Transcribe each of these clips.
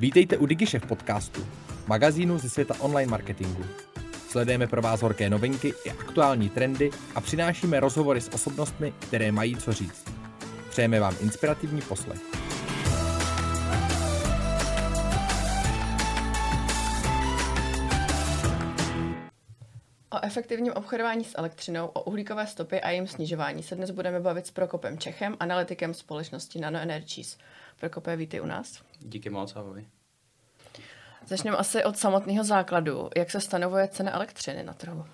Vítejte u DigiShef podcastu, magazínu ze světa online marketingu. Sledujeme pro vás horké novinky i aktuální trendy a přinášíme rozhovory s osobnostmi, které mají co říct. Přejeme vám inspirativní poslech. O efektivním obchodování s elektřinou, o uhlíkové stopy a jejím snižování se dnes budeme bavit s Prokopem Čechem, analytikem společnosti Nano Energies. Prokope, vítej u nás. Díky moc, ahoj. Začneme asi od samotného základu. Jak se stanovuje cena elektřiny na trhu?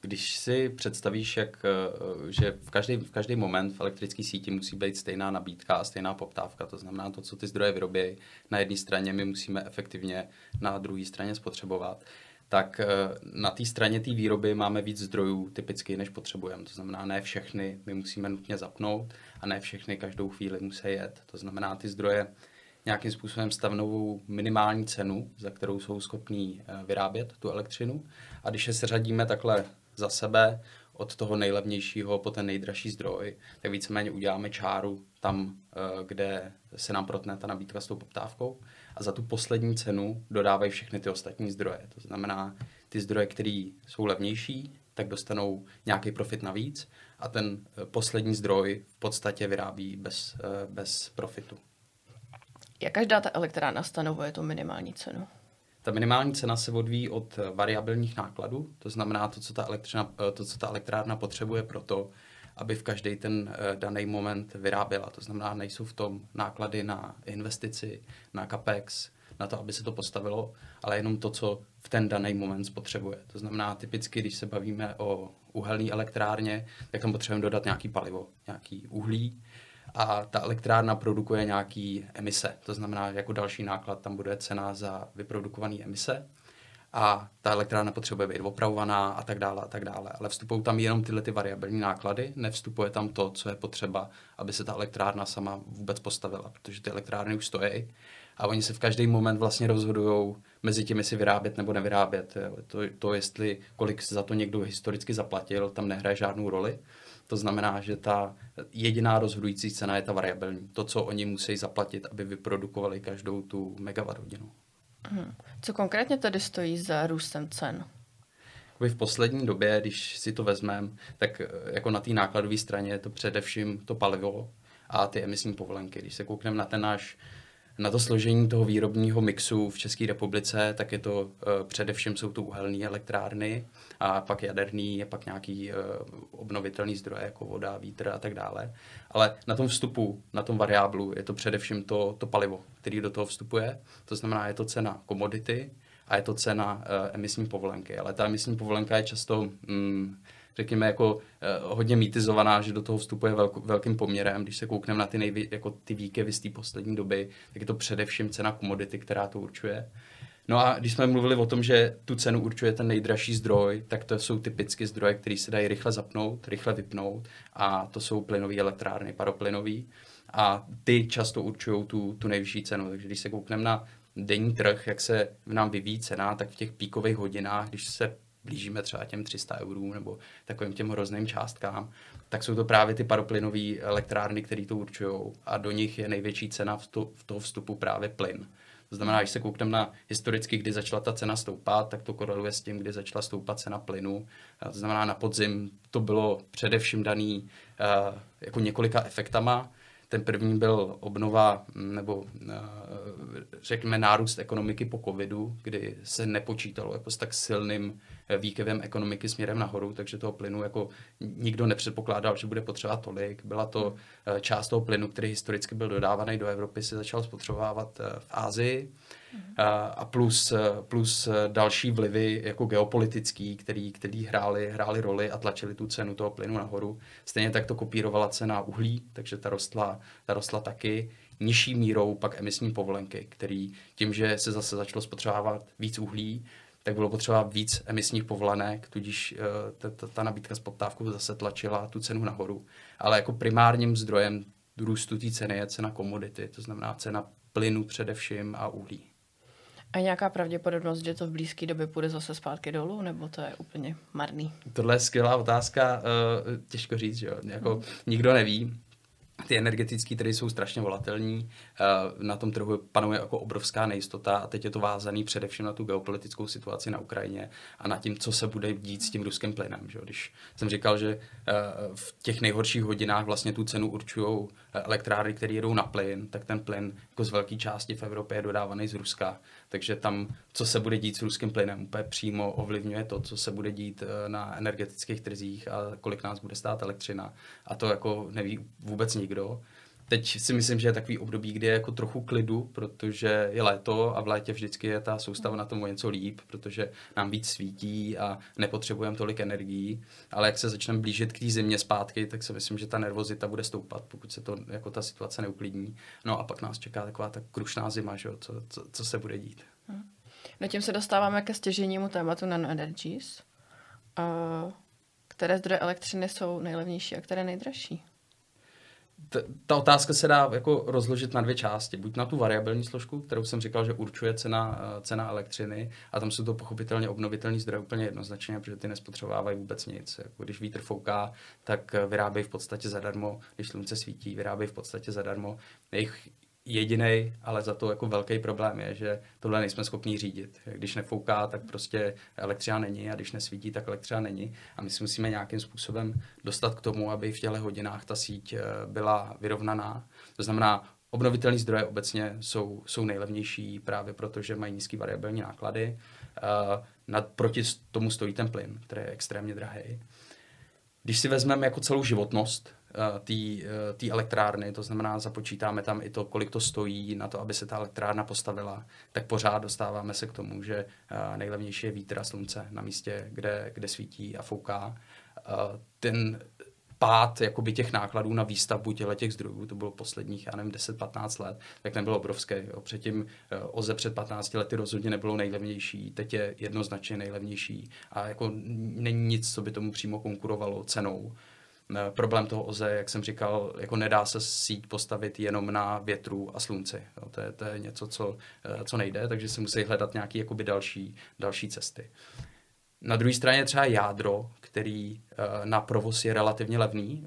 Když si představíš, jak, eh, že v každý, v každý moment v elektrické síti musí být stejná nabídka a stejná poptávka, to znamená to, co ty zdroje vyrobí na jedné straně, my musíme efektivně na druhé straně spotřebovat, tak eh, na té straně té výroby máme víc zdrojů typicky, než potřebujeme. To znamená, ne všechny my musíme nutně zapnout a ne všechny každou chvíli musí jet. To znamená, ty zdroje nějakým způsobem stavnou minimální cenu, za kterou jsou schopní eh, vyrábět tu elektřinu. A když je seřadíme takhle za sebe, od toho nejlevnějšího po ten nejdražší zdroj, tak víceméně uděláme čáru tam, eh, kde se nám protne ta nabídka s tou poptávkou a za tu poslední cenu dodávají všechny ty ostatní zdroje. To znamená, ty zdroje, které jsou levnější, tak dostanou nějaký profit navíc a ten eh, poslední zdroj v podstatě vyrábí bez, eh, bez profitu. Jak každá ta elektrárna stanovuje tu minimální cenu? Ta minimální cena se odvíjí od variabilních nákladů, to znamená to, co ta, to, co ta elektrárna potřebuje pro to, aby v každý ten uh, daný moment vyráběla. To znamená, nejsou v tom náklady na investici, na capex, na to, aby se to postavilo, ale jenom to, co v ten daný moment spotřebuje. To znamená, typicky, když se bavíme o uhelné elektrárně, tak tam potřebujeme dodat nějaký palivo, nějaký uhlí, a ta elektrárna produkuje nějaký emise. To znamená, jako další náklad tam bude cena za vyprodukované emise a ta elektrárna potřebuje být opravovaná a tak dále a tak dále. Ale vstupují tam jenom tyhle ty variabilní náklady, nevstupuje tam to, co je potřeba, aby se ta elektrárna sama vůbec postavila, protože ty elektrárny už stojí a oni se v každý moment vlastně rozhodují mezi tím, jestli vyrábět nebo nevyrábět. To, to, jestli kolik za to někdo historicky zaplatil, tam nehraje žádnou roli. To znamená, že ta jediná rozhodující cena je ta variabilní. To, co oni musí zaplatit, aby vyprodukovali každou tu megawatt hodinu. Hmm. Co konkrétně tedy stojí za růstem cen? V poslední době, když si to vezmeme, tak eh, jako na té nákladové straně je to především to palivo a ty emisní povolenky. Když se koukneme na ten náš na to složení toho výrobního mixu v České republice, tak je to uh, především jsou to uhelné elektrárny a pak jaderný, a pak nějaký uh, obnovitelný zdroje jako voda, vítr a tak dále. Ale na tom vstupu, na tom variáblu je to především to, to palivo, který do toho vstupuje. To znamená, je to cena komodity a je to cena uh, emisní povolenky. Ale ta emisní povolenka je často mm, řekněme, jako eh, hodně mýtizovaná, že do toho vstupuje velk, velkým poměrem. Když se koukneme na ty, nejvě, jako ty výkyvy z té poslední doby, tak je to především cena komodity, která to určuje. No a když jsme mluvili o tom, že tu cenu určuje ten nejdražší zdroj, tak to jsou typicky zdroje, které se dají rychle zapnout, rychle vypnout a to jsou plynové elektrárny, paroplynový a ty často určují tu, tu nejvyšší cenu. Takže když se koukneme na denní trh, jak se v nám vyvíjí cena, tak v těch píkových hodinách, když se blížíme třeba těm 300 eurů nebo takovým těm hrozným částkám, tak jsou to právě ty paroplynové elektrárny, které to určují a do nich je největší cena v, to, v toho vstupu právě plyn. To znamená, když se koukneme na historicky, kdy začala ta cena stoupat, tak to koreluje s tím, kdy začala stoupat cena plynu. To znamená, na podzim to bylo především daný uh, jako několika efektama. Ten první byl obnova nebo eh, řekněme nárůst ekonomiky po covidu, kdy se nepočítalo jako s tak silným výkyvem ekonomiky směrem nahoru, takže toho plynu jako nikdo nepředpokládal, že bude potřebovat tolik. Byla to eh, část toho plynu, který historicky byl dodávaný do Evropy, se začal spotřebovávat v Ázii a plus, plus další vlivy jako geopolitický, který, který hráli, hráli roli a tlačili tu cenu toho plynu nahoru. Stejně tak to kopírovala cena uhlí, takže ta rostla, ta rostla taky nižší mírou pak emisní povolenky, který tím, že se zase začalo spotřebovávat víc uhlí, tak bylo potřeba víc emisních povolenek, tudíž uh, ta, nabídka s poptávkou zase tlačila tu cenu nahoru. Ale jako primárním zdrojem růstu té ceny je cena komodity, to znamená cena plynu především a uhlí. A nějaká pravděpodobnost, že to v blízké době půjde zase zpátky dolů, nebo to je úplně marný? Tohle je skvělá otázka, uh, těžko říct, že jo? Jako, hmm. Nikdo neví. Ty energetické trhy jsou strašně volatelní, eh, na tom trhu panuje jako obrovská nejistota a teď je to vázaný především na tu geopolitickou situaci na Ukrajině a na tím, co se bude dít s tím ruským plynem. Že? Když jsem říkal, že eh, v těch nejhorších hodinách vlastně tu cenu určují eh, elektrárny, které jedou na plyn, tak ten plyn jako z velké části v Evropě je dodávaný z Ruska. Takže tam, co se bude dít s ruským plynem, úplně přímo ovlivňuje to, co se bude dít na energetických trzích a kolik nás bude stát elektřina. A to jako neví vůbec nikdo. Teď si myslím, že je takový období, kdy je jako trochu klidu, protože je léto a v létě vždycky je ta soustava na tom něco líp, protože nám víc svítí a nepotřebujeme tolik energií. Ale jak se začneme blížit k té zimě zpátky, tak si myslím, že ta nervozita bude stoupat, pokud se to jako ta situace neuklidní. No a pak nás čeká taková ta krušná zima, že jo, co, co, co se bude dít. No tím se dostáváme ke stěženímu tématu nanoenergies. Uh, které zdroje elektřiny jsou nejlevnější a které nejdražší? Ta, otázka se dá jako rozložit na dvě části. Buď na tu variabilní složku, kterou jsem říkal, že určuje cena, eh, cena elektřiny, a tam jsou to pochopitelně obnovitelné zdroje úplně jednoznačně, protože ty nespotřebovávají vůbec nic. Jako když vítr fouká, tak eh, vyrábějí v podstatě zadarmo, když slunce svítí, vyrábějí v podstatě zadarmo. Jejich jediný, ale za to jako velký problém je, že tohle nejsme schopni řídit. Když nefouká, tak prostě elektřina není a když nesvítí, tak elektřina není. A my si musíme nějakým způsobem dostat k tomu, aby v těchto hodinách ta síť eh, byla vyrovnaná. To znamená, obnovitelné zdroje obecně jsou, jsou nejlevnější právě proto, že mají nízké variabilní náklady. Uh, nad, proti tomu stojí ten plyn, který je extrémně drahý. Když si vezmeme jako celou životnost té uh, elektrárny, to znamená, započítáme tam i to, kolik to stojí na to, aby se ta elektrárna postavila, tak pořád dostáváme se k tomu, že uh, nejlevnější je vítr a slunce na místě, kde, kde svítí a fouká. Ten pád jakoby těch nákladů na výstavbu těch zdrojů, to bylo posledních, já nevím, 10-15 let, tak ten byl obrovský. Jo. Předtím OZE před 15 lety rozhodně nebylo nejlevnější, teď je jednoznačně nejlevnější a jako není nic, co by tomu přímo konkurovalo cenou. Eh, problém toho OZE, jak jsem říkal, jako nedá se síť postavit jenom na větru a slunci. Jo, to, je, to je něco, co, eh, co nejde, takže se musí hledat nějaké další, další cesty. Na druhé straně třeba jádro, který eh, na provoz je relativně levný,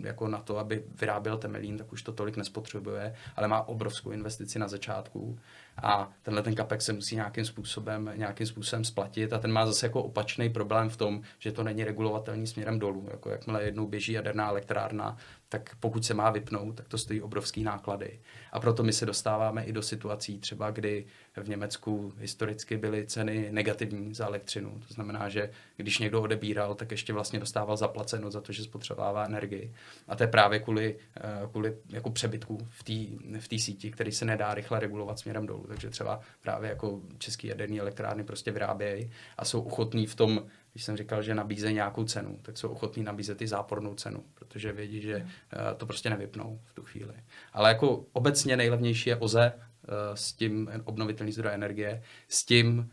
jako na to, aby vyráběl temelín, tak už to tolik nespotřebuje, ale má obrovskou investici na začátku a tenhle ten kapek se musí nějakým způsobem, nějakým způsobem splatit a ten má zase jako opačný problém v tom, že to není regulovatelný směrem dolů. Jako jakmile jednou běží jaderná elektrárna, tak pokud se má vypnout, tak to stojí obrovský náklady. A proto my se dostáváme i do situací třeba, kdy v Německu historicky byly ceny negativní za elektřinu. To znamená, že když někdo odebíral, tak ještě vlastně dostával zaplaceno za to, že spotřebává energii. A to je právě kvůli, eh, kvůli jako přebytku v té v síti, který se nedá rychle regulovat směrem dolů. Takže třeba právě jako české jaderné elektrárny prostě vyrábějí a jsou ochotní v tom když jsem říkal, že nabízejí nějakou cenu, tak jsou ochotní nabízet i zápornou cenu, protože vědí, že uh, to prostě nevypnou v tu chvíli. Ale jako obecně nejlevnější je OZE uh, s tím obnovitelný zdroj energie, s tím,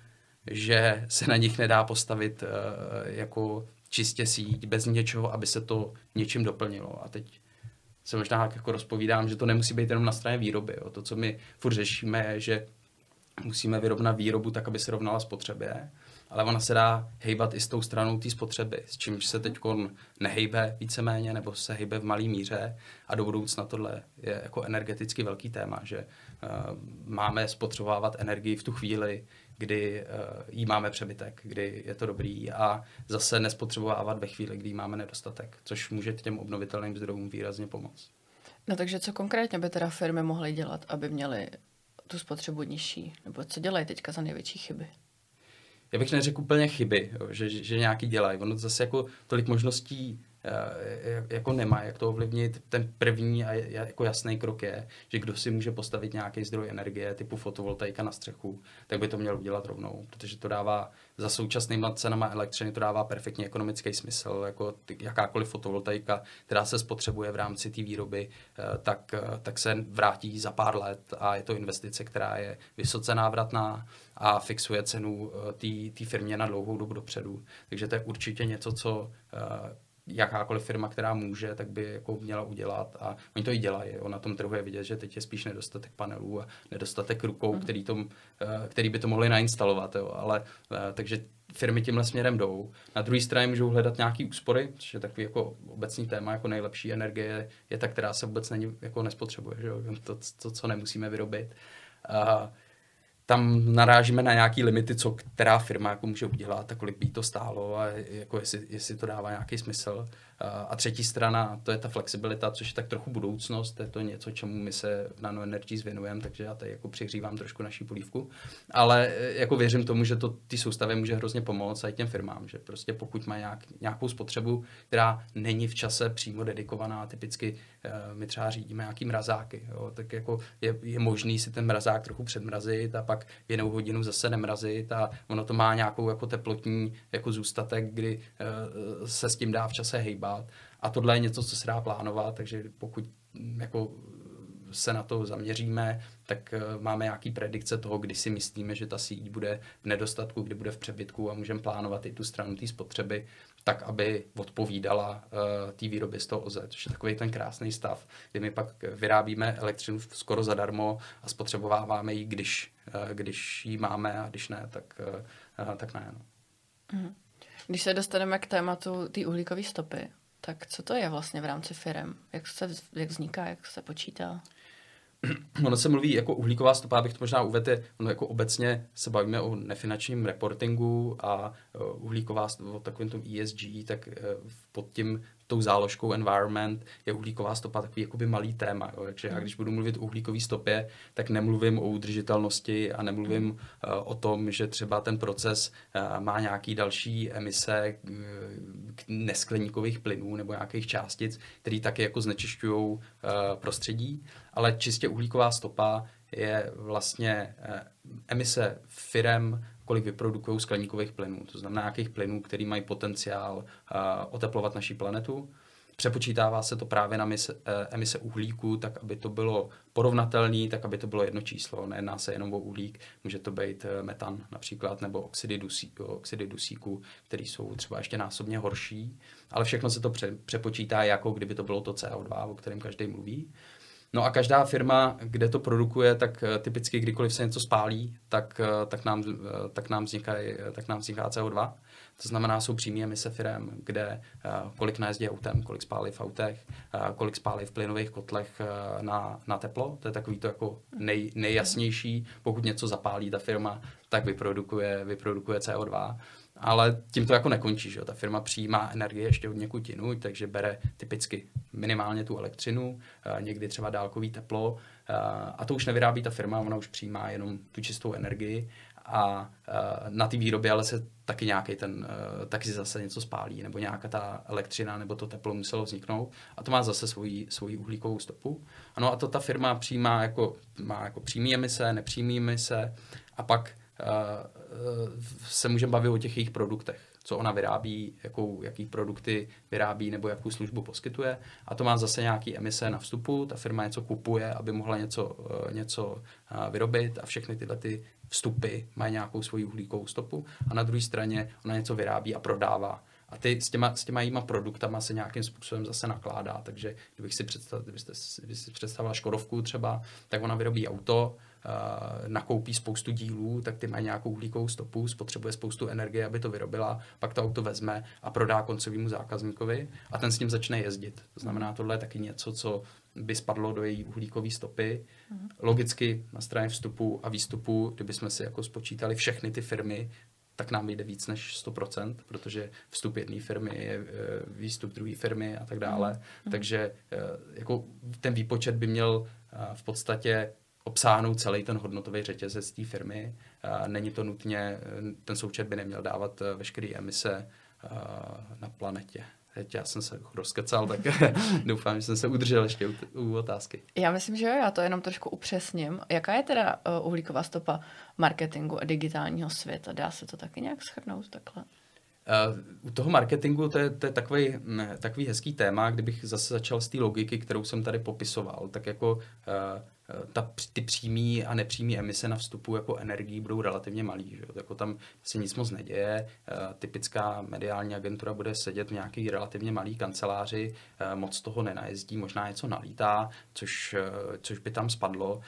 že se na nich nedá postavit uh, jako čistě síť bez něčeho, aby se to něčím doplnilo. A teď se možná jako rozpovídám, že to nemusí být jenom na straně výroby. Jo. To, co my furt řešíme, je, že musíme vyrovnat výrobu tak, aby se rovnala spotřebě ale ona se dá hejbat i s tou stranou té spotřeby, s čímž se teď nehejbe víceméně, nebo se hejbe v malé míře a do budoucna tohle je jako energeticky velký téma, že uh, máme spotřebovávat energii v tu chvíli, kdy uh, jí máme přebytek, kdy je to dobrý a zase nespotřebovávat ve chvíli, kdy máme nedostatek, což může těm obnovitelným zdrojům výrazně pomoct. No takže co konkrétně by teda firmy mohly dělat, aby měly tu spotřebu nižší? Nebo co dělají teďka za největší chyby? Já bych neřekl úplně chyby, jo, že, že nějaký dělají. Ono zase jako tolik možností jako nemá, jak to ovlivnit. Ten první a jako jasný krok je, že kdo si může postavit nějaký zdroj energie typu fotovoltaika na střechu, tak by to měl udělat rovnou, protože to dává za současnými cenama elektřiny to dává perfektně ekonomický smysl, jako jakákoliv fotovoltaika, která se spotřebuje v rámci té výroby, eh, tak, eh, tak se vrátí za pár let a je to investice, která je vysoce návratná a fixuje cenu té firmě na dlouhou dobu dopředu. Takže to je určitě něco, co jakákoliv firma, která může, tak by jako měla udělat a oni to i dělají. Jo. Na tom trhu je vidět, že teď je spíš nedostatek panelů a nedostatek rukou, mm. který, tom, eh, který by to mohli nainstalovat. Jo. Ale, eh, takže firmy tímhle směrem jdou. Na druhé straně můžou hledat nějaké úspory, což je takový jako obecný téma, jako nejlepší energie je ta, která se vůbec není, jako nespotřebuje, že jo? To, to, co nemusíme vyrobit. Uh, tam narážíme na nějaký limity, co která firma jako může udělat a kolik by to stálo a jako jestli, jestli to dává nějaký smysl. A třetí strana, to je ta flexibilita, což je tak trochu budoucnost, to je to něco, čemu my se v Nano Energies takže já tady jako přihřívám trošku naší polívku. Ale e, jako věřím tomu, že to ty soustavy může hrozně pomoct i těm firmám, že prostě pokud má nějak, nějakou spotřebu, která není v čase přímo dedikovaná, typicky e, my třeba řídíme nějaký mrazáky, jo, tak jako je, je možný si ten mrazák trochu předmrazit a pak jinou hodinu zase nemrazit a ono to má nějakou jako teplotní jako zůstatek, kdy uh, se s tím dá v čase hejbat hýbat. A tohle je něco, co se dá plánovat, takže pokud mm, jako se na to zaměříme, tak uh, máme nějaký predikce toho, kdy si myslíme, že ta síť bude v nedostatku, kdy bude v přebytku a můžeme plánovat i tu stranu té spotřeby, tak, aby odpovídala uh, té výrobě z toho OZE, což je takový ten krásný stav, kdy my pak vyrábíme elektřinu skoro zadarmo a spotřebováváme ji, když, uh, když ji máme a když ne, tak, uh, tak ne. No. Mm. Když se dostaneme k tématu té uhlíkové stopy, tak co to je vlastně v rámci firm? Jak, se, jak vzniká, jak se počítá? ono se mluví jako uhlíková stopa, abych to možná uvedl, ono jako obecně se bavíme o nefinančním reportingu a uh, uhlíková o takovém tom ESG, tak uh, pod tím tou záložkou environment je uhlíková stopa takový jakoby malý téma. Jo. Takže já když budu mluvit o uhlíkové stopě, tak nemluvím o udržitelnosti a nemluvím uh, o tom, že třeba ten proces uh, má nějaký další emise uh, neskleníkových plynů nebo nějakých částic, které taky jako znečišťují uh, prostředí, ale čistě uhlíková stopa je vlastně uh, emise firem kolik vyprodukují skleníkových plynů. To znamená nějakých plynů, který mají potenciál uh, oteplovat naší planetu. Přepočítává se to právě na mise, uh, emise uhlíku, tak aby to bylo porovnatelné, tak aby to bylo jedno číslo. Nejedná se jenom o uhlík, může to být uh, metan například, nebo oxidy, dusí, oxidy dusíku, které jsou třeba ještě násobně horší. Ale všechno se to pře, přepočítá jako kdyby to bylo to CO2, o kterém každý mluví. No a každá firma, kde to produkuje, tak eh, typicky kdykoliv se něco spálí, tak, eh, tak, nám, eh, tak, nám, vzniká, tak nám vzniká CO2. To znamená, jsou přímé emise firm, kde kolik najezdí autem, kolik spálí v autech, kolik spálí v plynových kotlech na, na teplo. To je takový to jako nej, nejjasnější. Pokud něco zapálí ta firma, tak vyprodukuje, vyprodukuje CO2. Ale tím to jako nekončí, že jo? Ta firma přijímá energii ještě od někud jinou, takže bere typicky minimálně tu elektřinu, eh, někdy třeba dálkový teplo eh, a to už nevyrábí ta firma, ona už přijímá jenom tu čistou energii a eh, na té výrobě ale se taky nějaký ten, taky zase něco spálí, nebo nějaká ta elektřina nebo to teplo muselo vzniknout a to má zase svoji, svoji uhlíkovou stopu. Ano a to ta firma přijímá jako, má jako přímý emise, nepřímý emise a pak se můžeme bavit o těch jejich produktech, co ona vyrábí, jakou, jaký produkty vyrábí nebo jakou službu poskytuje. A to má zase nějaký emise na vstupu, ta firma něco kupuje, aby mohla něco, eh, něco eh, vyrobit a všechny tyhle ty vstupy mají nějakou svoji uhlíkovou stopu. A na druhé straně ona něco vyrábí a prodává. A ty s těma, s těma jíma produktama se nějakým způsobem zase nakládá. Takže kdybych si představil, kdybyste, kdybyste si představila Škodovku třeba, tak ona vyrobí auto, uh, nakoupí spoustu dílů, tak ty mají nějakou uhlíkovou stopu, spotřebuje spoustu energie, aby to vyrobila, pak to auto vezme a prodá koncovému zákazníkovi a ten s ním začne jezdit. To znamená, tohle je taky něco, co by spadlo do její uhlíkové stopy. Mm. Logicky na straně vstupu a výstupu, kdybychom si jako spočítali všechny ty firmy, tak nám vyjde víc než 100%, protože vstup jedné firmy je eh, výstup druhé firmy a tak dále. Mm. Takže eh, jako ten výpočet by měl v podstatě obsáhnout celý ten hodnotový řetězec té firmy. Není to nutně, ten součet by neměl dávat eh, veškeré emise eh, na planetě. Teď já jsem se rozkecal, tak doufám, že jsem se udržel ještě u, u otázky. Já myslím, že jo, já to jenom trošku upřesním. Jaká je teda uh, uhlíková stopa marketingu a digitálního světa? Dá se to taky nějak schrnout takhle? Uh, u toho marketingu to je, to je takový, ne, takový hezký téma, kdybych zase začal z té logiky, kterou jsem tady popisoval, tak jako uh, ta, ty přímý a nepřímý emise na vstupu jako energii budou relativně malý. Že? Jako tam se nic moc neděje. Uh, typická mediální agentura bude sedět v nějaký relativně malý kanceláři, uh, moc toho nenajezdí, možná něco nalítá, což, což by tam spadlo,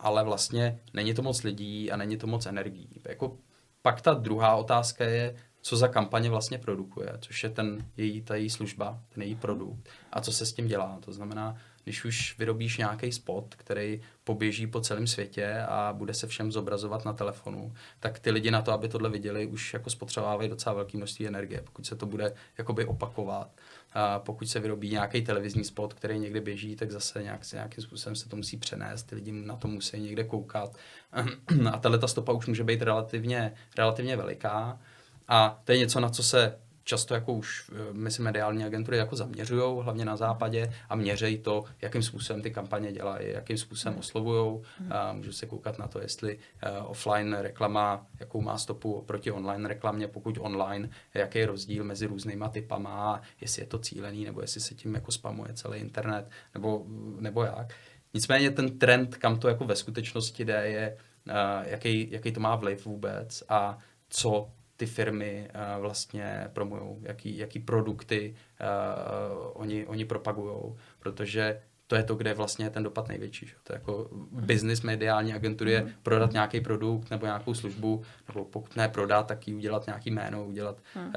ale vlastně není to moc lidí a není to moc energií. Jako pak ta druhá otázka je, co za kampaně vlastně produkuje, což je ten její, ta její služba, ten její produkt a co se s tím dělá. To znamená, když už vyrobíš nějaký spot, který poběží po celém světě a bude se všem zobrazovat na telefonu, tak ty lidi na to, aby tohle viděli, už jako spotřebovávají docela velké množství energie, pokud se to bude jakoby opakovat. A pokud se vyrobí nějaký televizní spot, který někde běží, tak zase nějak, nějakým způsobem se to musí přenést, ty lidi na to musí někde koukat. A tahle ta stopa už může být relativně, relativně veliká. A to je něco, na co se často jako už, eh, myslím, mediální agentury jako zaměřují, hlavně na západě a měřejí to, jakým způsobem ty kampaně dělají, jakým způsobem hmm. oslovují. Hmm. Můžu se koukat na to, jestli uh, offline reklama, jakou má stopu proti online reklamě, pokud online, jaký je rozdíl mezi různýma typama, jestli je to cílený, nebo jestli se tím jako spamuje celý internet, nebo, nebo jak. Nicméně ten trend, kam to jako ve skutečnosti jde, je, uh, jaký, jaký to má vliv vůbec a co ty firmy uh, vlastně promují, jaký, jaký produkty uh, oni, oni propagují, protože to je to, kde vlastně je ten dopad největší. Že? To je jako mm. business mediální agentury je mm. prodat nějaký produkt nebo nějakou službu, nebo pokud ne prodat, tak ji udělat nějaký jméno, udělat mm. uh,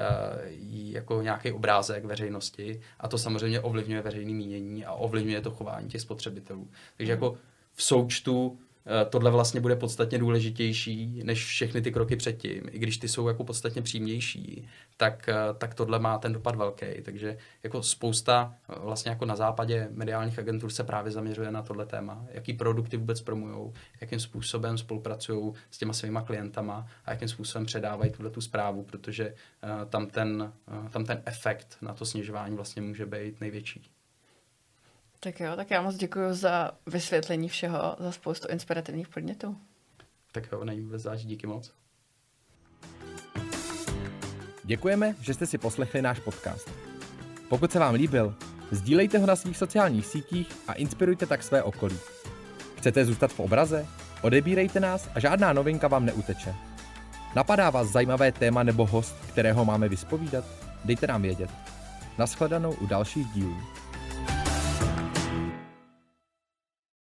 jako nějaký obrázek veřejnosti a to samozřejmě ovlivňuje veřejné mínění a ovlivňuje to chování těch spotřebitelů. Takže jako v součtu tohle vlastně bude podstatně důležitější než všechny ty kroky předtím. I když ty jsou jako podstatně přímější, tak, eh, tak tohle má ten dopad velký. Takže jako spousta eh, vlastně jako na západě mediálních agentur se právě zaměřuje na tohle téma. Jaký produkty vůbec promují, jakým způsobem spolupracují s těma svýma klientama a jakým způsobem předávají tuhle tu zprávu, protože tam, ten, tam ten efekt na to snižování vlastně může být největší. Tak jo, tak já moc děkuji za vysvětlení všeho, za spoustu inspirativních podnětů. Tak jo, není vůbec záč, díky moc. Děkujeme, že jste si poslechli náš podcast. Pokud se vám líbil, sdílejte ho na svých sociálních sítích a inspirujte tak své okolí. Chcete zůstat v obraze? Odebírejte nás a žádná novinka vám neuteče. Napadá vás zajímavé téma nebo host, kterého máme vyspovídat? Dejte nám vědět. Naschledanou u dalších dílů.